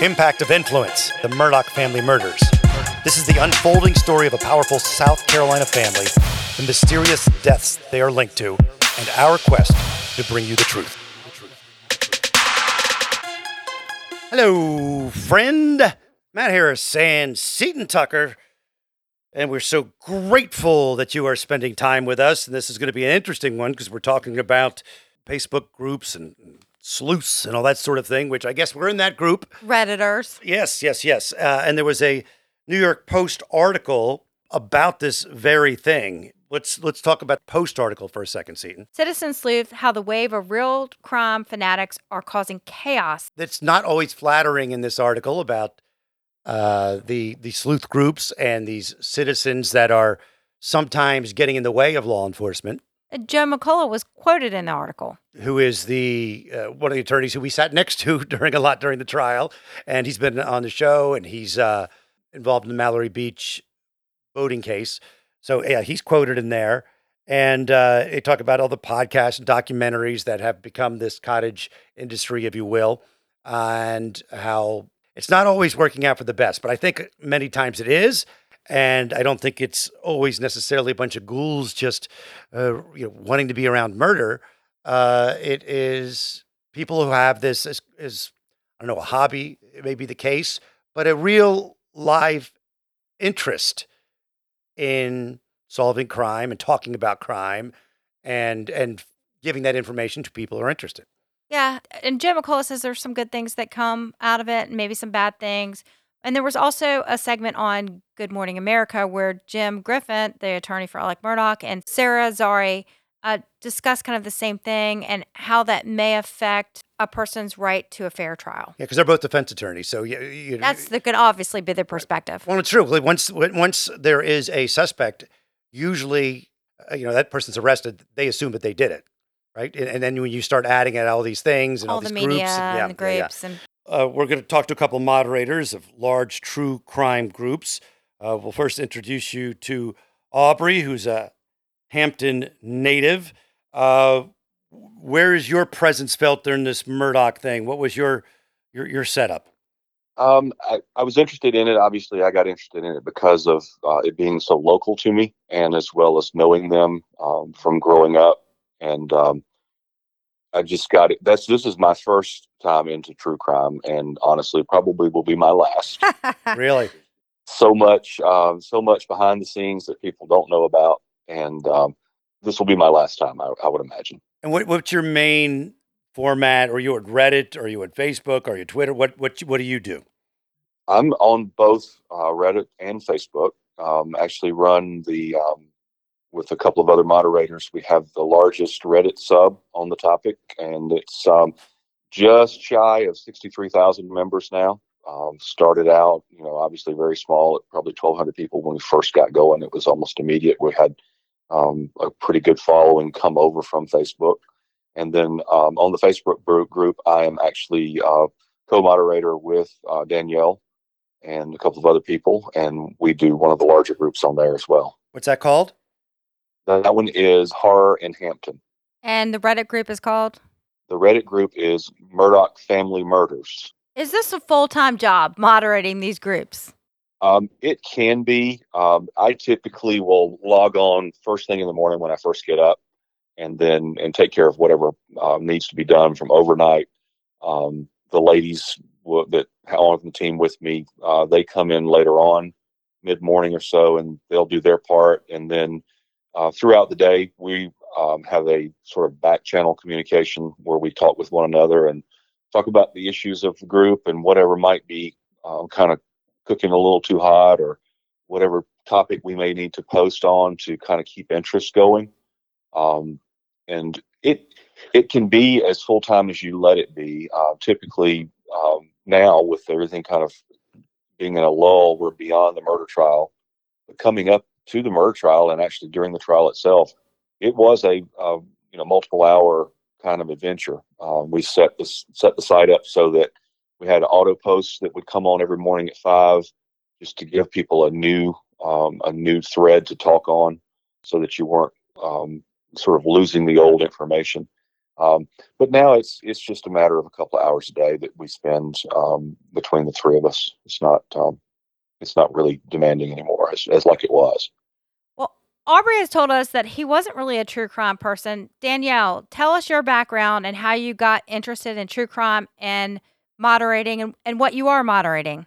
Impact of Influence The Murdaugh Family Murders. This is the unfolding story of a powerful South Carolina family, the mysterious deaths they are linked to, and our quest to bring you the truth. Hello, friend. Matt Harris and Seton Tucker. And we're so grateful that you are spending time with us. And this is going to be an interesting one because we're talking about Facebook groups and sleuths and all that sort of thing, which I guess we're in that group. Redditors. Yes, yes, yes. Uh, and there was a New York Post article about this very thing. Let's let's talk about the Post article for a second, Seton. Citizen Sleuth, how the wave of real crime fanatics are causing chaos. That's not always flattering in this article about uh, the the sleuth groups and these citizens that are sometimes getting in the way of law enforcement. Joe McCulloch was quoted in the article. who is the uh, one of the attorneys who we sat next to during a lot during the trial, and he's been on the show, and he's uh, involved in the Mallory Beach voting case. So yeah, he's quoted in there, and uh, they talk about all the podcasts and documentaries that have become this cottage industry, if you will, and how it's not always working out for the best. But I think many times it is. And I don't think it's always necessarily a bunch of ghouls just uh, you know, wanting to be around murder uh, it is people who have this as I don't know a hobby, it may be the case, but a real live interest in solving crime and talking about crime and and giving that information to people who are interested. Yeah, and Jim McCulloch says there's some good things that come out of it and maybe some bad things. And there was also a segment on Good Morning America where Jim Griffin, the attorney for Alex Murdaugh, and Sara Azari uh, discussed kind of the same thing and how that may affect a person's right to a fair trial. Yeah, because they're both defense attorneys, so you, you, That's the could obviously be the perspective. well, it's true. Like, Once once there is a suspect, usually uh, you know that person's arrested. They assume that they did it, right? And, and then when you start adding at all these things and all, All these the media groups, and, yeah, the yeah, yeah. grapes and Uh, we're going to talk to a couple moderators of large true crime groups. Uh, we'll first introduce you to Aubrey, who's a Hampton native. Uh, where is your presence felt during this Murdaugh thing? What was your your your setup? Um, I, I was interested in it. Obviously, I got interested in it because of uh, it being so local to me, and as well as knowing them um, from growing up. And um, I just got it. That's this is my first time into true crime, and honestly, probably will be my last. Really? so much, um, so much behind the scenes that people don't know about, and um, this will be my last time. I, I would imagine. And what what's your main format? Are you at Reddit? Are you at Facebook? Are you Twitter? What what what do you do? I'm on both uh, Reddit and Facebook. Um, actually, run the um, with a couple of other moderators. We have the largest Reddit sub on the topic, and it's um, just shy of sixty-three thousand members now. Um, started out, you know, obviously very small, at probably twelve hundred people when we first got going. It was almost immediate. We had um, a pretty good following come over from Facebook, and then um, on the Facebook group, I am actually uh, co-moderator with uh, Danielle and a couple of other people, and we do one of the larger groups on there as well. What's that called? That one is Horror in Hampton. and the Reddit group is called. The Reddit group is Murdaugh Family Murders. Is this a full time job moderating these groups? Um, it can be. Um, I typically will log on first thing in the morning when I first get up, and then and take care of whatever uh, needs to be done from overnight. Um, the ladies w- that are on the team with me, uh, they come in later on, mid morning or so, and they'll do their part. And then uh, throughout the day, we um, have a sort of back channel communication where we talk with one another and talk about the issues of the group and whatever might be um, kind of cooking a little too hot or whatever topic we may need to post on to kind of keep interest going. Um, and it it can be as full time as you let it be. Uh, typically, um, now with everything kind of being in a lull, we're beyond the murder trial. But coming up to the murder trial and actually during the trial itself, it was a uh, you know multiple hour kind of adventure. Um, we set this set the site up so that we had auto posts that would come on every morning at five, just to give people a new um, a new thread to talk on, so that you weren't um, sort of losing the old information. Um, but now it's it's just a matter of a couple of hours a day that we spend um, between the three of us. It's not um, it's not really demanding anymore as, as like it was. Well, Aubrey has told us that he wasn't really a true crime person. Danielle, tell us your background and how you got interested in true crime and moderating and, and what you are moderating.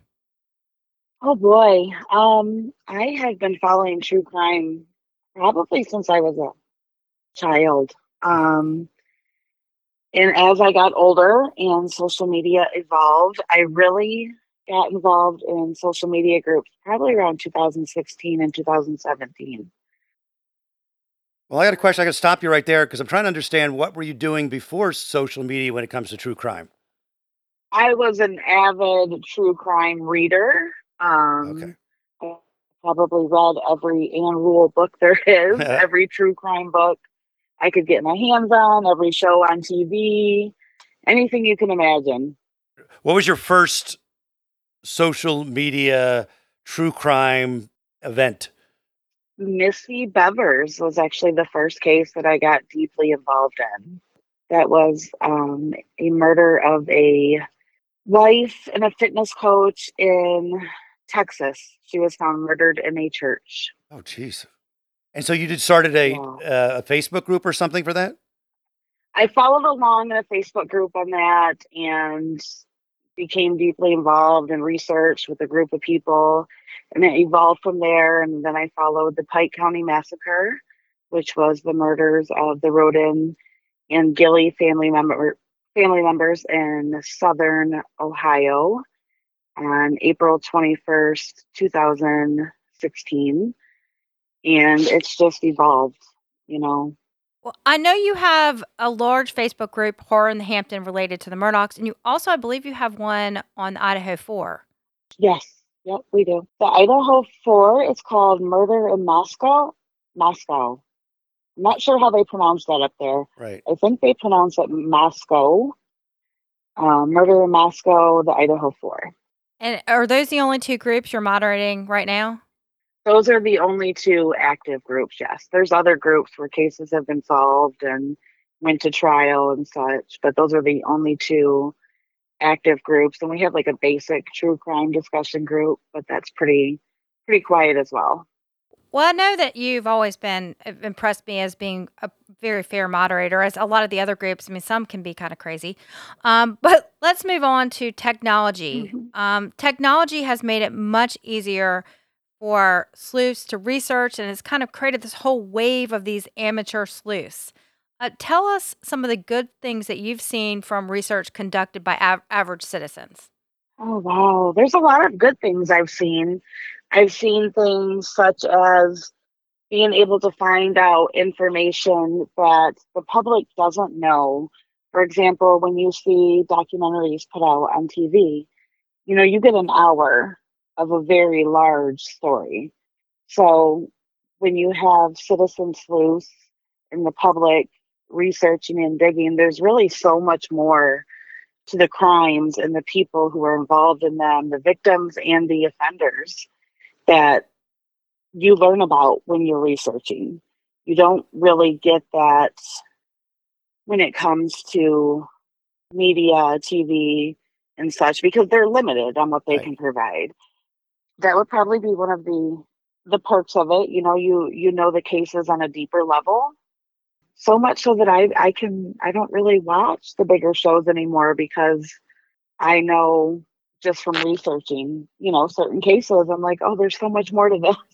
Oh boy. Um, I have been following true crime probably since I was a child. Um, and as I got older and social media evolved, I really got involved in social media groups probably around 2016 and 2017. Well, I got a question. I got to stop you right there because I'm trying to understand what were you doing before social media when it comes to true crime. I was an avid true crime reader. Um, Okay. I probably read every Ann Rule book there is, every true crime book I could get my hands on, every show on TV, anything you can imagine. What was your first social media true crime event? Missy Bevers was actually the first case that I got deeply involved in. That was um, a murder of a wife and a fitness coach in Texas. She was found murdered in a church. Oh, jeez. And so you did started a Yeah. uh, a Facebook group or something for that? I followed along in a Facebook group on that and became deeply involved in research with a group of people. And it evolved from there. And then I followed the Pike County Massacre, which was the murders of the Rhoden and Gilley family member family members in southern Ohio on April 21st, 2016. And it's just evolved, you know. Well, I know you have a large Facebook group, Horror in the Hampton, related to the Murdaughs, and you also, I believe, you have one on the Idaho Four. Yes. Yep, we do. The Idaho 4 is called Murder in Moscow. Moscow. I'm not sure how they pronounce that up there. Right. I think they pronounce it Moscow. Um, Murder in Moscow, the Idaho 4. And are those the only two groups you're moderating right now? Those are the only two active groups, yes. There's other groups where cases have been solved and went to trial and such, but those are the only two active groups. And we have like a basic true crime discussion group, but that's pretty pretty quiet as well. Well, I know that you've always been impressed me as being a very fair moderator, as a lot of the other groups. I mean, some can be kind of crazy. Um, but let's move on to technology. Mhm. Um, technology has made it much easier for sleuths to research, and it's kind of created this whole wave of these amateur sleuths. Uh, tell us some of the good things that you've seen from research conducted by av- average citizens. Oh wow, there's a lot of good things I've seen. I've seen things such as being able to find out information that the public doesn't know. For example, when you see documentaries put out on TV, you know, you get an hour of a very large story. So when you have citizen sleuths and the public researching and digging, there's really so much more to the crimes and the people who are involved in them, the victims and the offenders that you learn about when you're researching. You don't really get that when it comes to media, TV, and such because they're limited on what they Right. can provide. That would probably be one of the the perks of it. You know, you you know the cases on a deeper level. So much so that I I can I don't really watch the bigger shows anymore because I know just from researching, you know, certain cases, I'm like, oh, there's so much more to this.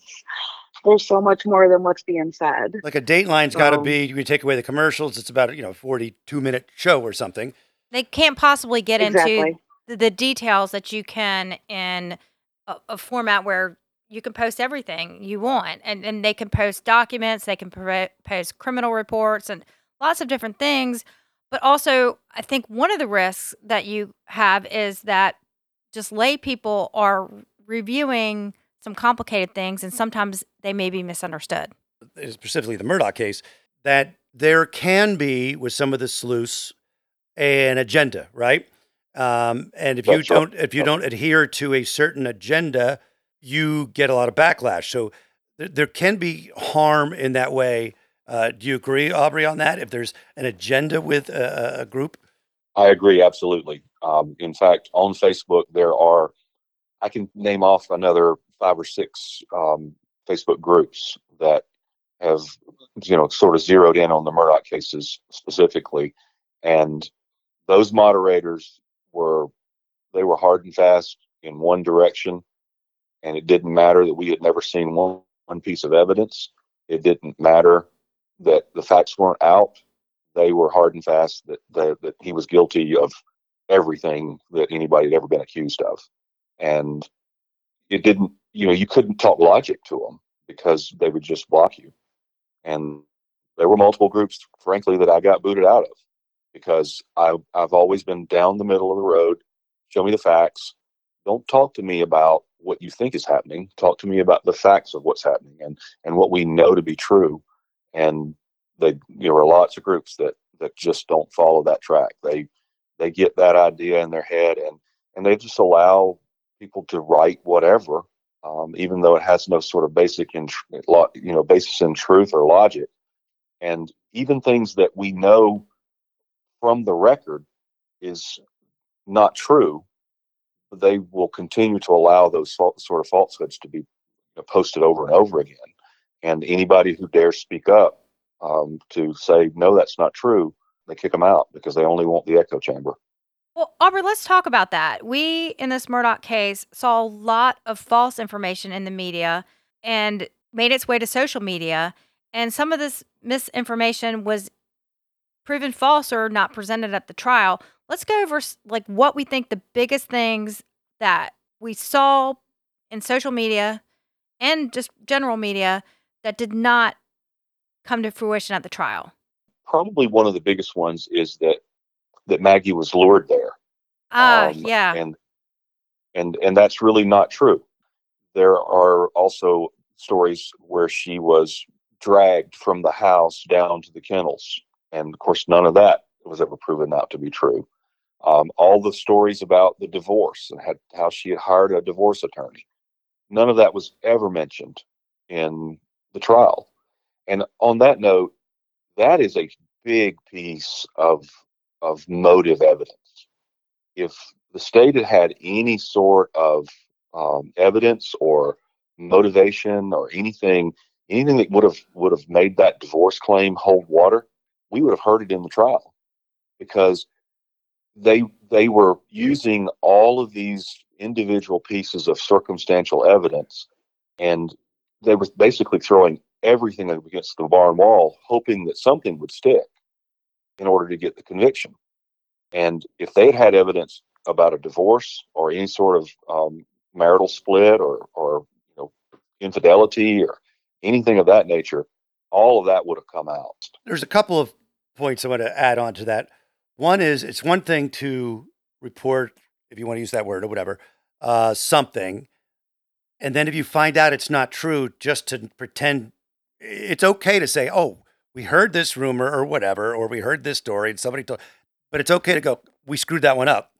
There's so much more than what's being said. Like a Dateline's got to be. You can take away the commercials. It's about you know forty two minute show or something. They can't possibly get into Exactly. the, the details that you can in a, a format where you can post everything you want and, and they can post documents they can post criminal reports and lots of different things but also i think one of the risks that you have is that just lay people are reviewing some complicated things and sometimes they may be misunderstood specifically the Murdaugh case, that there can be with some of the sleuths an agenda, right? Um, and if you don't, if you don't adhere to a certain agenda, you get a lot of backlash. So there, there can be harm in that way Uh, do you agree, Aubrey, on that? If there's an agenda with a, a group? I agree, absolutely. Um, in fact, on Facebook, there are, I can name off another five or six um, Facebook groups that have, you know, sort of zeroed in on the Murdaugh cases specifically. And those moderators were, they were hard and fast in one direction. And it didn't matter that we had never seen one, one piece of evidence. It didn't matter that the facts weren't out. They were hard and fast that, that, that he was guilty of everything that anybody had ever been accused of. And it didn't, you know, you couldn't talk logic to them because they would just block you. And there were multiple groups, frankly, that I got booted out of because I, I've always been down the middle of the road. Show me the facts. Don't talk to me about what you think is happening. Talk to me about the facts of what's happening and, and what we know to be true. And they, there are lots of groups that, that just don't follow that track. They, they get that idea in their head and, and they just allow people to write whatever, um, even though it has no sort of basic in, you know, basis in truth or logic. And even things that we know from the record is not true, they will continue to allow those sort of falsehoods to be posted over and over again. And anybody who dares speak up um, to say, no, that's not true, they kick them out because they only want the echo chamber. Well, Aubrey, let's talk about that. We, in this Murdaugh case, saw a lot of false information in the media and made its way to social media. And some of this misinformation was proven false or not presented at the trial. Let's go over like what we think the biggest things that we saw in social media and just general media that did not come to fruition at the trial. Probably one of the biggest ones is that that Maggie was lured there. Ah, um, yeah. And and and that's really not true. There are also stories where she was dragged from the house down to the kennels. And of course, none of that was ever proven out to be true. Um, all the stories about the divorce and had, how she had hired a divorce attorney, none of that was ever mentioned in the trial. And on that note, that is a big piece of of motive evidence. If the state had had any sort of um, evidence or motivation or anything, anything that would have would have made that divorce claim hold water, we would have heard it in the trial, because they they were using all of these individual pieces of circumstantial evidence, and they were basically throwing everything against the barn wall, hoping that something would stick in order to get the conviction. And if they had had evidence about a divorce or any sort of um, marital split or, or you know, infidelity or anything of that nature, all of that would have come out. There's a couple of points I want to add on to that. One is it's one thing to report, if you want to use that word or whatever, uh, something. And then if you find out it's not true, just to pretend it's okay to say, oh, we heard this rumor or whatever, or we heard this story and somebody told, but it's okay to go, we screwed that one up.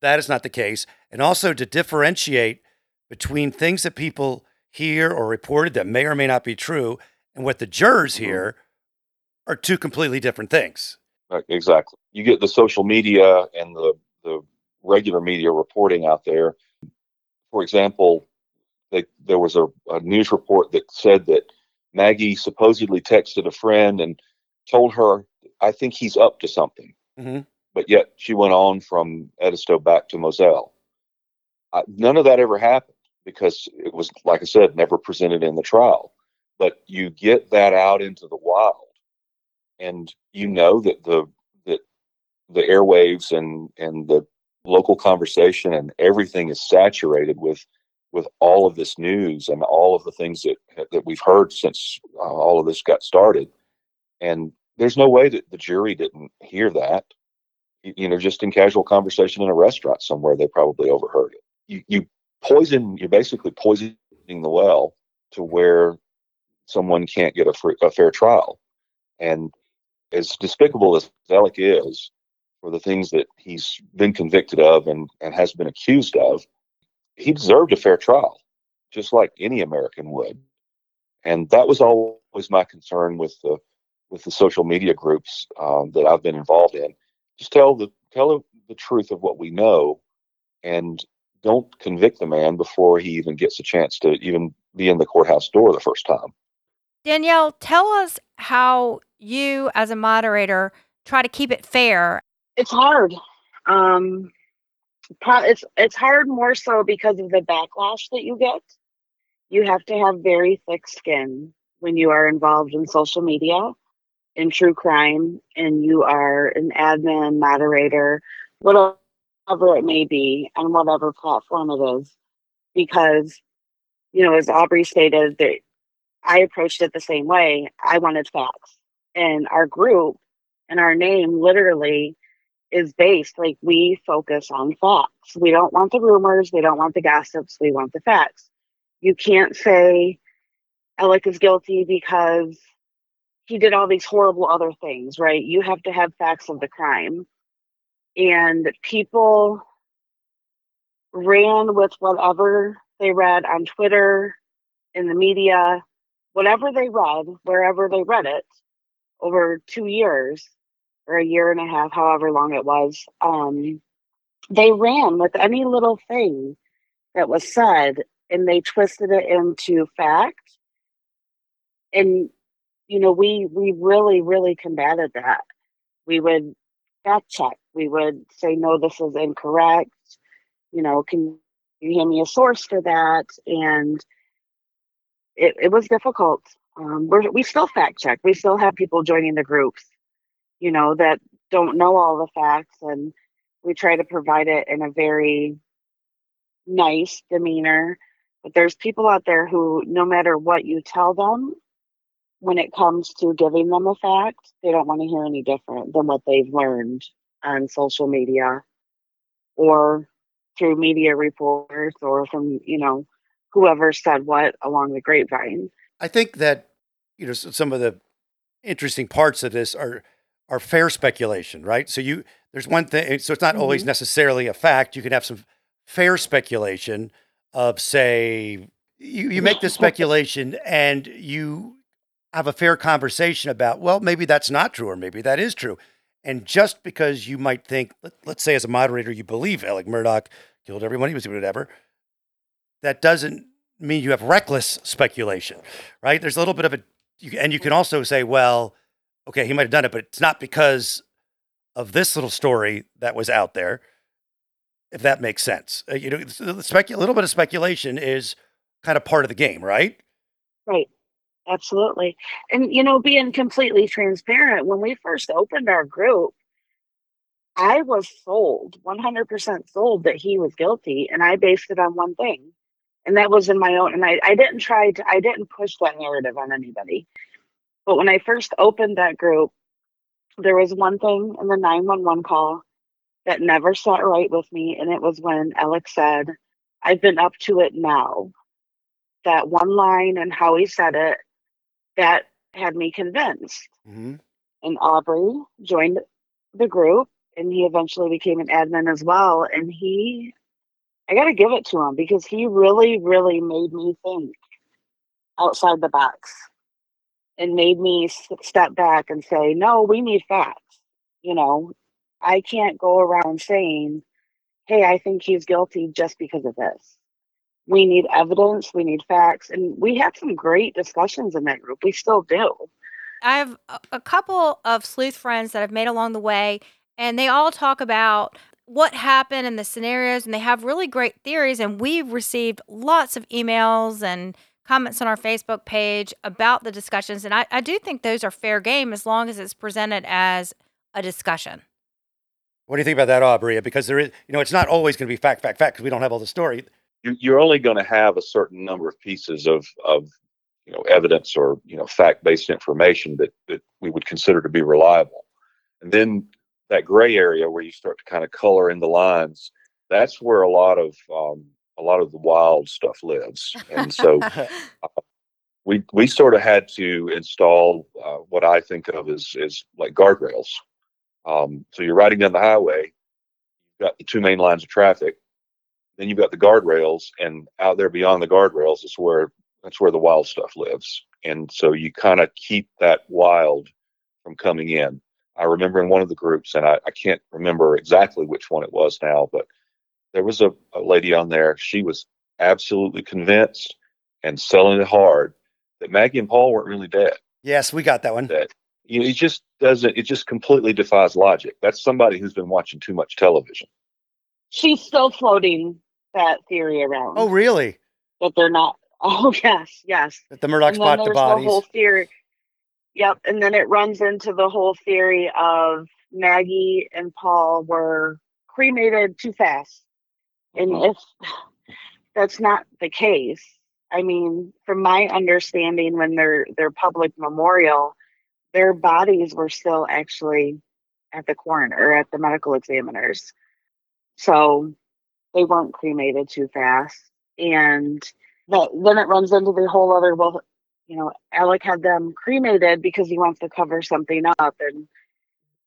That is not the case. And also to differentiate between things that people hear or reported that may or may not be true and what the jurors mm-hmm. Are two completely different things. Exactly. You get the social media and the, the regular media reporting out there. For example, they, there was a, a news report that said that Maggie supposedly texted a friend and told her, I think he's up to something. Mm-hmm. But yet she went on from Edisto back to Moselle. I, none of that ever happened because it was, like I said, never presented in the trial. But you get that out into the wild, and you know that the that the airwaves and and the local conversation and everything is saturated with with all of this news and all of the things that that we've heard since uh, all of this got started and there's no way that the jury didn't hear that. You, know, just in casual conversation in a restaurant somewhere, they probably overheard it. You, you poison, you're basically poisoning the well to where someone can't get a, free, a fair trial. And as despicable as Alex is for the things that he's been convicted of and, and has been accused of, he deserved a fair trial, just like any American would. And that was always my concern with the with the social media groups um, that I've been involved in. Just tell the tell the truth of what we know, and don't convict the man before he even gets a chance to even be in the courthouse door the first time. Danielle, tell us how you, as a moderator, try to keep it fair. It's hard. Um, it's it's hard more so because of the backlash that you get. You have to have very thick skin when you are involved in social media, in true crime, and you are an admin, moderator, whatever it may be, on whatever platform it is, because you know, as Aubrey stated, that I approached it the same way. I wanted facts, and our group and our name literally is based like we focus on facts. We don't want the rumors, we don't want the gossips, we want the facts. You can't say Alex is guilty because he did all these horrible other things, right? You have to have facts of the crime. And people ran with whatever they read on Twitter, in the media, whatever they read, wherever they read it over two years or a year and a half, however long it was, um, they ran with any little thing that was said and they twisted it into fact. And you know, we we really, really combated that. We would fact check. We would say, no, this is incorrect. You know, can you hand me a source for that? And it, it was difficult. Um, we're, we still fact check. We still have people joining the groups you know, that don't know all the facts. And we try to provide it in a very nice demeanor. But there's people out there who, no matter what you tell them, when it comes to giving them a fact, they don't want to hear any different than what they've learned on social media or through media reports or from, you know, whoever said what along the grapevine. I think that, you know, some of the interesting parts of this are are fair speculation, right? So you there's one thing. So it's not mm-hmm. always necessarily a fact. You can have some fair speculation of say you, you make the speculation and you have a fair conversation about well maybe that's not true or maybe that is true and just because you might think let, us say as a moderator you believe Alex Murdaugh killed everyone he was doing whatever that doesn't mean you have reckless speculation right there's a little bit of a and you can also say well okay, he might have done it, but it's not because of this little story that was out there. If that makes sense, uh, you know, a little bit of speculation is kind of part of the game, right? Right. Absolutely. And, you know, being completely transparent, when we first opened our group, I was sold, 100% sold that he was guilty. And I based it on one thing. And that was in my own, and I, I didn't try to, I didn't push that narrative on anybody. But when I first opened that group, there was one thing in the 911 call that never sat right with me. And it was when alex said, I've been up to it now. That one line and how he said it, that had me convinced. Mm-hmm. And Aubrey joined the group and he eventually became an admin as well. And he, I got to give it to him because he really, really made me think outside the box and made me step back and say, no, we need facts. You know, I can't go around saying, hey, I think he's guilty just because of this. We need evidence, we need facts. And we had some great discussions in that group. We still do. I have a couple of sleuth friends that I've made along the way, and they all talk about what happened and the scenarios, and they have really great theories. And we've received lots of emails and comments on our Facebook page about the discussions. And I, I do think those are fair game as long as it's presented as a discussion. What do you think about that, Aubrey? Because there is, you know, it's not always going to be fact, fact, fact, because we don't have all the story. You're only going to have a certain number of pieces of, of you know, evidence or, you know, fact-based information that, that we would consider to be reliable. And then that gray area where you start to kind of color in the lines, that's where a lot of um, a lot of the wild stuff lives. And so uh, we we sort of had to install uh, what I think of as as like guardrails. Um, so you're riding down the highway, you've got the two main lines of traffic, then you've got the guardrails, and out there beyond the guardrails is where that's where the wild stuff lives. And so you kind of keep that wild from coming in. I remember in one of the groups, and I, I can't remember exactly which one it was now, but there was a, a lady on there. She was absolutely convinced and selling it hard that Maggie and Paul weren't really dead. Yes, we got that one. That you know, it just doesn't. It just completely defies logic. That's somebody who's been watching too much television. She's still floating that theory around. Oh, really? That they're not. Oh yes, yes. That the Murdaughs bought the there's bodies. whole theory. Yep, and then it runs into the whole theory of Maggie and Paul were cremated too fast. And Mhm. if that's not the case, I mean, from my understanding, when their their public memorial, their bodies were still actually at the coroner or at the medical examiners. So they weren't cremated too fast. And that then it runs into the whole other well, you know, Alex had them cremated because he wants to cover something up and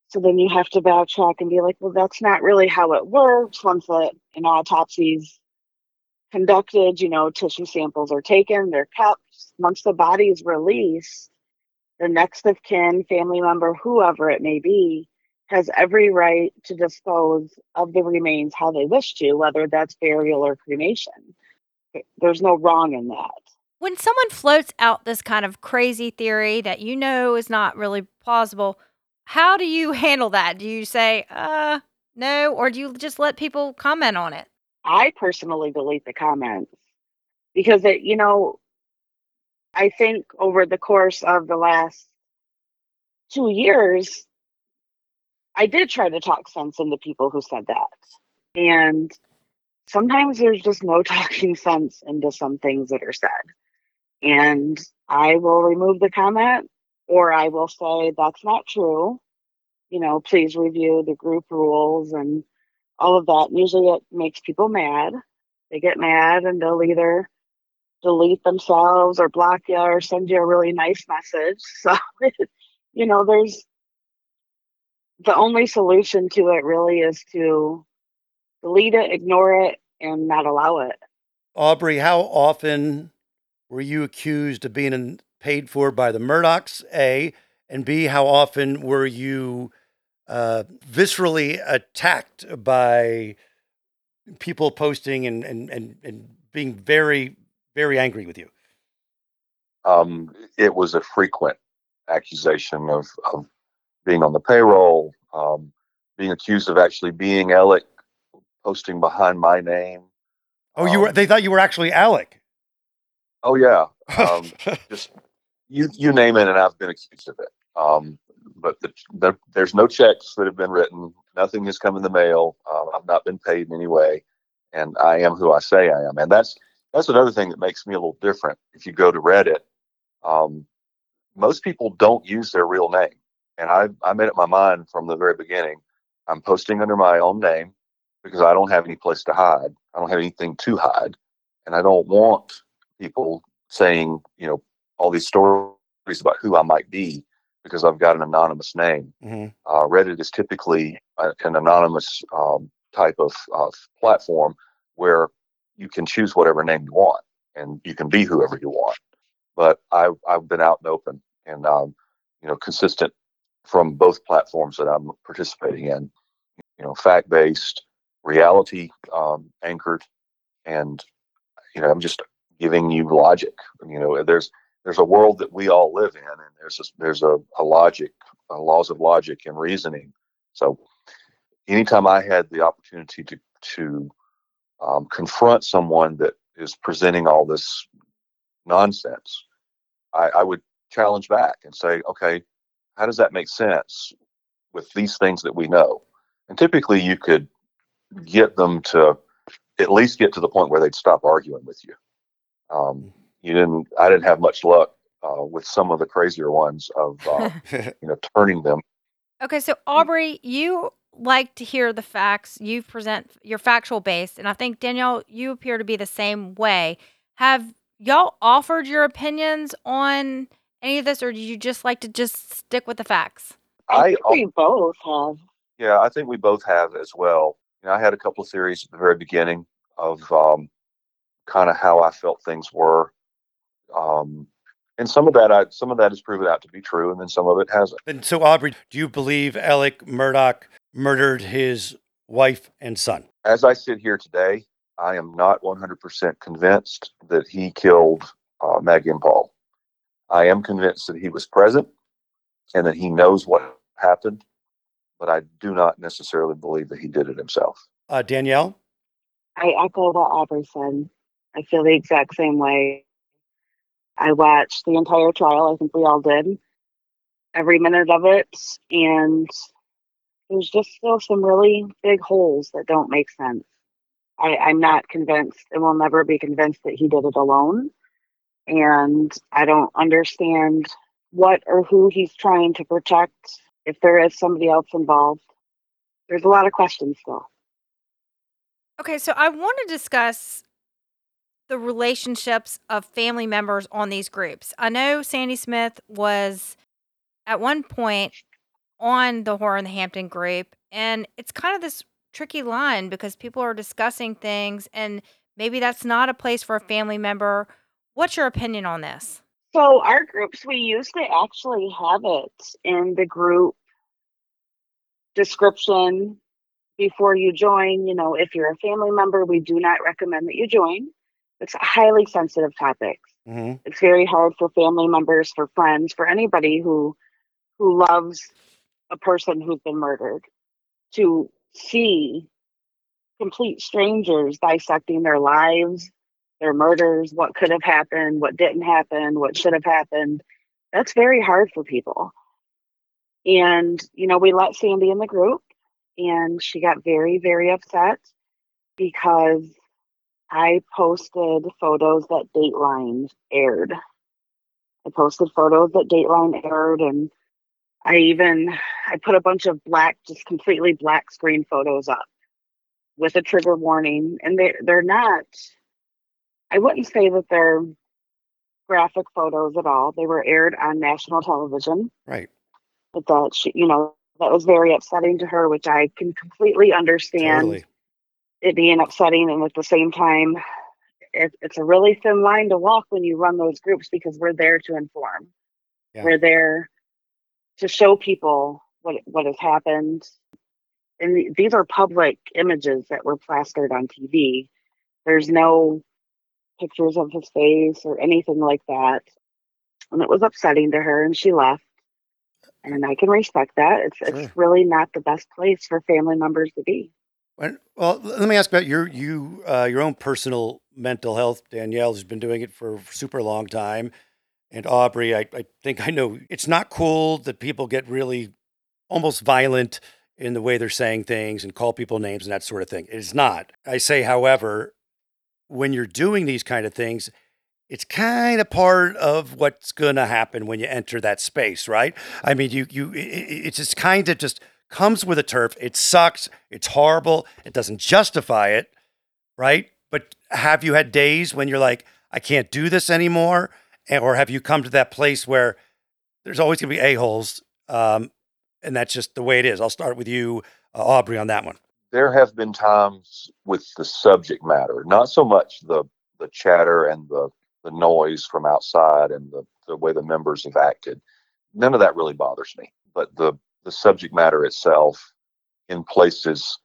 so then you have to backtrack and be like, well, that's not really how it works. Once the an autopsy's conducted, you know, tissue samples are taken, they're kept. Once the body is released, the next of kin, family member, whoever it may be, has every right to dispose of the remains how they wish to, whether that's burial or cremation. There's no wrong in that. When someone floats out this kind of crazy theory that you know is not really plausible, how do you handle that? Do you say, uh, no, or do you just let people comment on it? I personally delete the comments because it, you know, I think over the course of the last two years, I did try to talk sense into people who said that. And sometimes there's just no talking sense into some things that are said. And I will remove the comment or I will say that's not true. You know, please review the group rules and all of that. Usually it makes people mad. They get mad and they'll either delete themselves or block you or send you a really nice message. So, you know, there's the only solution to it really is to delete it, ignore it, and not allow it. Aubrey, how often were you accused of being in, paid for by the Murdaughs? A and B, how often were you uh, viscerally attacked by people posting and, and, and, and being very, very angry with you? Um, it was a frequent accusation of, of being on the payroll, um, being accused of actually being Alex, posting behind my name. Oh, you were, Um, they thought you were actually Alex. Oh yeah, um, just you you name it, and I've been accused of it. Um, but the, the, there's no checks that have been written. Nothing has come in the mail. Um, I've not been paid in any way, and I am who I say I am. And that's that's another thing that makes me a little different. If you go to Reddit, um, most people don't use their real name, and I I made up my mind from the very beginning. I'm posting under my own name because I don't have any place to hide. I don't have anything to hide, and I don't want people saying, you know, all these stories about who I might be because I've got an anonymous name. Mhm. Uh, Reddit is typically a, an anonymous um, type of, of platform where you can choose whatever name you want and you can be whoever you want. But I've, I've been out and open and, um, you know, consistent from both platforms that I'm participating in, you know, fact based, reality um, anchored, and, you know, I'm just giving you logic. You know, there's there's a world that we all live in, and there's a, there's a, a logic, uh laws of logic and reasoning. So, anytime I had the opportunity to to um, confront someone that is presenting all this nonsense, I, I would challenge back and say, okay, how does that make sense with these things that we know? And typically, you could get them to at least get to the point where they'd stop arguing with you. Um, you didn't. I didn't have much luck uh, with some of the crazier ones of uh, you know turning them. Okay, so Aubrey, you like to hear the facts. You present your factual base, and I think Danielle, you appear to be the same way. Have y'all offered your opinions on any of this, or do you just like to just stick with the facts? I, I think we both have. Yeah, I think we both have as well. You know, I had a couple of theories at the very beginning of um, kind of how I felt things were. Um, and some of that I, some of that has proven out to be true, and then some of it hasn't. And so, Aubrey, do you believe Alex Murdaugh murdered his wife and son? As I sit here today, I am not 100% convinced that he killed uh, Maggie and Paul. I am convinced that he was present and that he knows what happened, but I do not necessarily believe that he did it himself. Uh, Danielle? I echo what Aubrey said. I feel the exact same way. I watched the entire trial. I think we all did. Every minute of it. And there's just still some really big holes that don't make sense. I, I'm not convinced and will never be convinced that he did it alone. And I don't understand what or who he's trying to protect if there is somebody else involved. There's a lot of questions still. Okay, so I want to discuss the relationships of family members on these groups. I know Sandy Smith was at one point on the Horror in the Hampton group, and it's kind of this tricky line because people are discussing things, and maybe that's not a place for a family member. What's your opinion on this? So, our groups, we to actually have it in the group description before you join. You know, if you're a family member, we do not recommend that you join. It's highly sensitive topics. Mm-hmm. It's very hard for family members, for friends, for anybody who who loves a person who's been murdered to see complete strangers dissecting their lives, their murders, what could have happened, what didn't happen, what should have happened. That's very hard for people. And, you know, we let Sandy in the group and she got very, very upset because I posted photos that Dateline aired. I posted photos that Dateline aired and I even I put a bunch of black, just completely black screen photos up with a trigger warning. And they they're not I wouldn't say that they're graphic photos at all. They were aired on national television. Right. But that she you know, that was very upsetting to her, which I can completely understand Totally. It being upsetting and at the same time it, it's a really thin line to walk when you run those groups because we're there to inform. Yeah. we're there to show people what what has happened. And th- these are public images that were plastered on tv there's no pictures of his face or anything like that. And it was upsetting to her and she left. And i can respect that. It's Sure. it's really not the best place for family members to be. When- Well, let me ask about your you uh, your own personal mental health. Danielle has been doing it for a super long time, and Aubrey, I, I think I know it's not cool that people get really almost violent in the way they're saying things and call people names and that sort of thing. It is not. I say, however, when you're doing these kind of things, it's kind of part of what's going to happen when you enter that space, right? I mean, you you it- it's just kind of just comes with a turf. It sucks. It's horrible. It doesn't justify it, right? But have you had days when you're like, I can't do this anymore, or have you come to that place where there's always going to be a holes, um, and that's just the way it is? I'll start with you, uh, Aubrey, on that one. there have been times with the subject matter, not so much the the chatter and the the noise from outside and the the way the members have acted. None of that really bothers me. But the the subject matter itself, in places,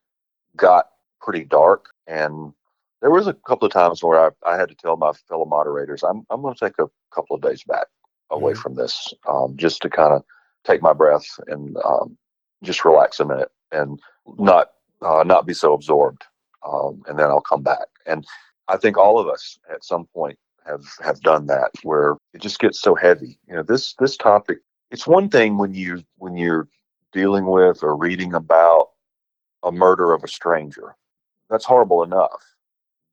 got pretty dark, and there was a couple of times where I, I had to tell my fellow moderators, I'm I'm going to take a couple of days back away Mhm. from this, um, just to kind of take my breath and um, just relax a minute and not uh, not be so absorbed, um, and then I'll come back. And I think all of us at some point have have done that, where it just gets so heavy. You know, this this topic. It's one thing when you when you're dealing with or reading about a murder of a stranger. That's horrible enough,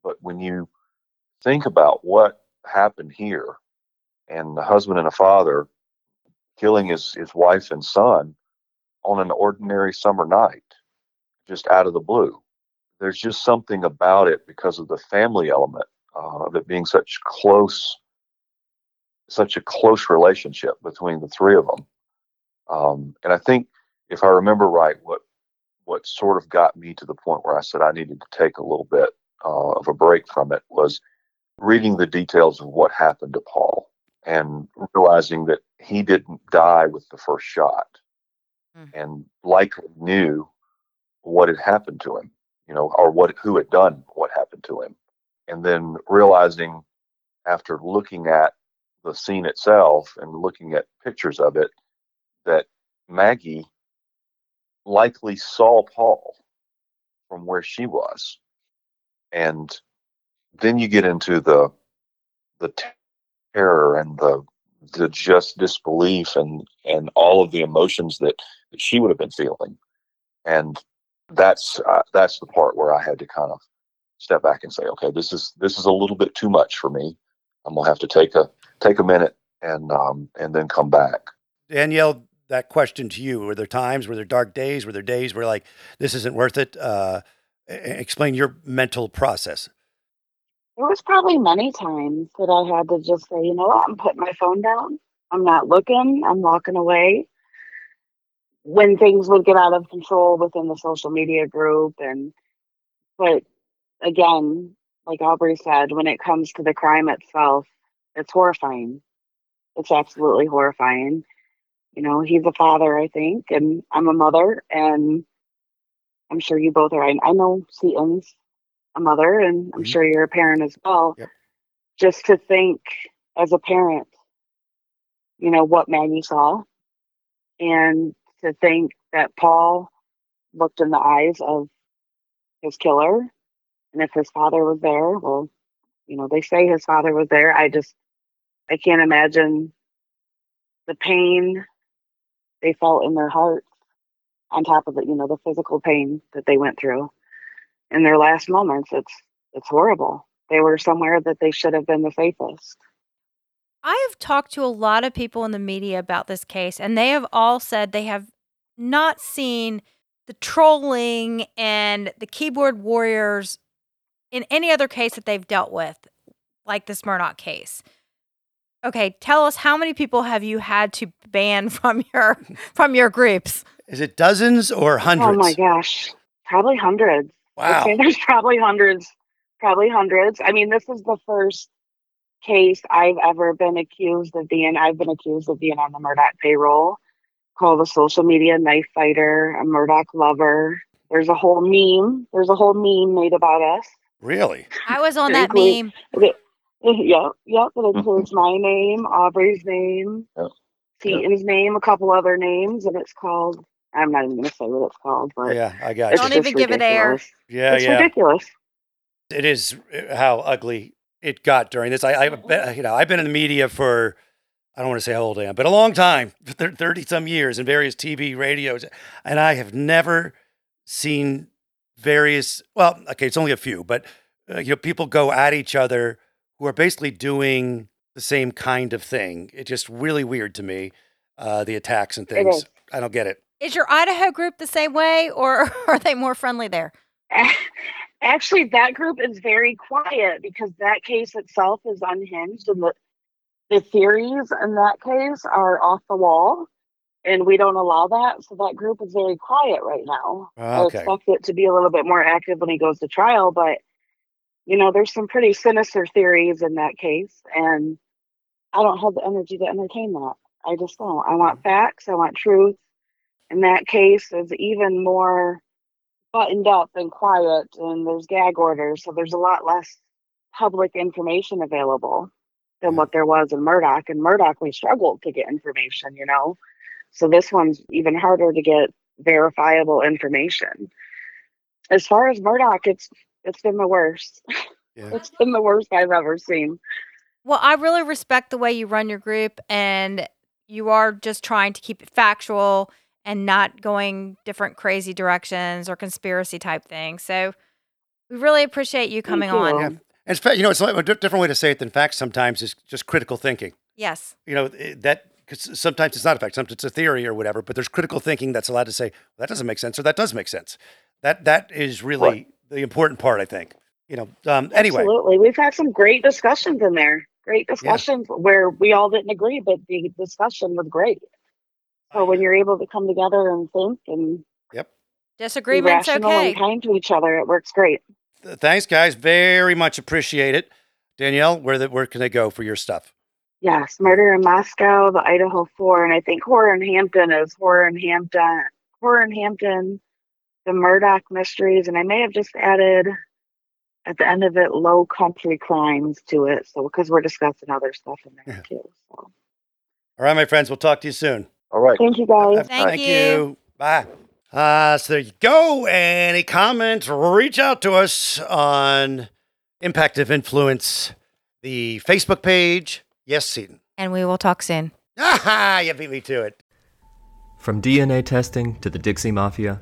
but when you think about what happened here, and the husband and a father killing his his wife and son on an ordinary summer night just out of the blue. There's just something about it because of the family element uh, of it being such close, such a close relationship between the three of them. Um, and I think, if I remember right, what what sort of got me to the point where I said I needed to take a little bit uh, of a break from it was reading the details of what happened to Paul and realizing that he didn't die with the first shot Mm. and likely knew what had happened to him, you know, or what who had done what happened to him. And then realizing after looking at the scene itself and looking at pictures of it that Maggie likely saw Paul from where she was. And then you get into the the terror and the the just disbelief and and all of the emotions that, that she would have been feeling. And that's uh, that's the part where i had to kind of step back and say okay this is this is a little bit too much for me. I'm gonna have to take a take a minute and um and then come back. Danielle, that question to you: Were there times? Were there dark days? Were there days where like this isn't worth it? Uh, explain your mental process. There was probably many times that I had to just say, you know what, I'm putting my phone down. I'm not looking. I'm walking away. When things would get out of control within the social media group, and but again, like Aubrey said, when it comes to the crime itself, it's horrifying. It's absolutely horrifying. You know, he's a father, I think, and I'm a mother, and I'm sure you both are. I, I know Seton's a mother, and I'm Mhm. sure you're a parent as well. Yep. Just to think as a parent, you know, what Maggie saw, and to think that Paul looked in the eyes of his killer, and if his father was there, well, you know, they say his father was there. I just, I can't imagine the pain they felt in their hearts on top of it, you know, the physical pain that they went through in their last moments. It's it's horrible. They were somewhere that they should have been the safest. I have talked to a lot of people in the media about this case, and they have all said they have not seen the trolling and the keyboard warriors in any other case that they've dealt with, like this Murdaugh case. Okay, tell us how many people have you had to ban from your from your groups? Is it dozens or hundreds? Oh my gosh, probably hundreds. I'd Wow. say there's probably hundreds, probably hundreds. I mean, this is the first case I've ever been accused of being. I've been accused of being on the Murdaugh payroll, called a social media knife fighter, a Murdaugh lover. There's a whole meme. There's a whole meme made about us. Really? I was on that meme. Okay. Yep, yep. It includes my name, Aubrey's name, Yep. Seton's name, a couple other names, and it's called. I'm not even gonna say what it's called, but Yeah, I got it's Don't you. just even give it air. ridiculous. Yeah, it's yeah. ridiculous. It is uh, how ugly it got during this. I, I, bet- you know, I've been in the media for, I don't want to say how old I am, but a long time, thirty some years in various TV, radios, and I have never seen various. Well, okay, it's only a few, but uh, you know, people go at each other who are basically doing the same kind of thing. It's just really weird to me. Uh, the attacks and things. I don't get it. Is your Idaho group the same way, or are they more friendly there? Actually, that group is very quiet because that case itself is unhinged, and the the theories in that case are off the wall, and we don't allow that. So that group is very quiet right now. I Okay. expect it to be a little bit more active when he goes to trial, but you know, there's some pretty sinister theories in that case, and I don't have the energy to entertain that. I just don't. I want facts. I want truth. In that case is even more buttoned up and quiet, and there's gag orders, so there's a lot less public information available than Yeah. what there was in Murdaugh. And Murdaugh, we struggled to get information, you know. So this one's even harder to get verifiable information. As far as Murdaugh, it's it's been the worst. Yeah. It's been the worst I've ever seen. Well, I really respect the way you run your group, and you are just trying to keep it factual and not going different crazy directions or conspiracy type things. So we really appreciate you coming you. on. Yeah. And you know, it's like a different way to say it than facts sometimes is just critical thinking. Yes. you know eh, that because sometimes it's not a fact sometimes it's a theory or whatever but there's critical thinking that's allowed to say well, that doesn't make sense or that does make sense that that is really Right. The important part i think you know um anyway Absolutely. We've had some great discussions in there. Great discussions where we all didn't agree, but the discussion was great. So when you're able to come together and think and yep be Disagreement's rational okay. and kind to each other, it works great. Th- thanks guys very much appreciate it danielle where the, where can they go for your stuff Yes, Murder in Moscow, the Idaho Four, and I think Horror in Hampton is Horror in Hampton, Horror in Hampton, the Murdaugh Mysteries, and I may have just added at the end of it Low Country Crimes to it. So because we're discussing other stuff in there Yeah. too. So All right, my friends. We'll talk to you soon. All right. thank you guys. Thank you. Bye. Uh, so there you go. Any comments? Reach out to us on Impact of Influence, the Facebook page. Yes, Seton. And we will talk soon. Ah, ha, you beat me to it. From DNA testing to the Dixie Mafia,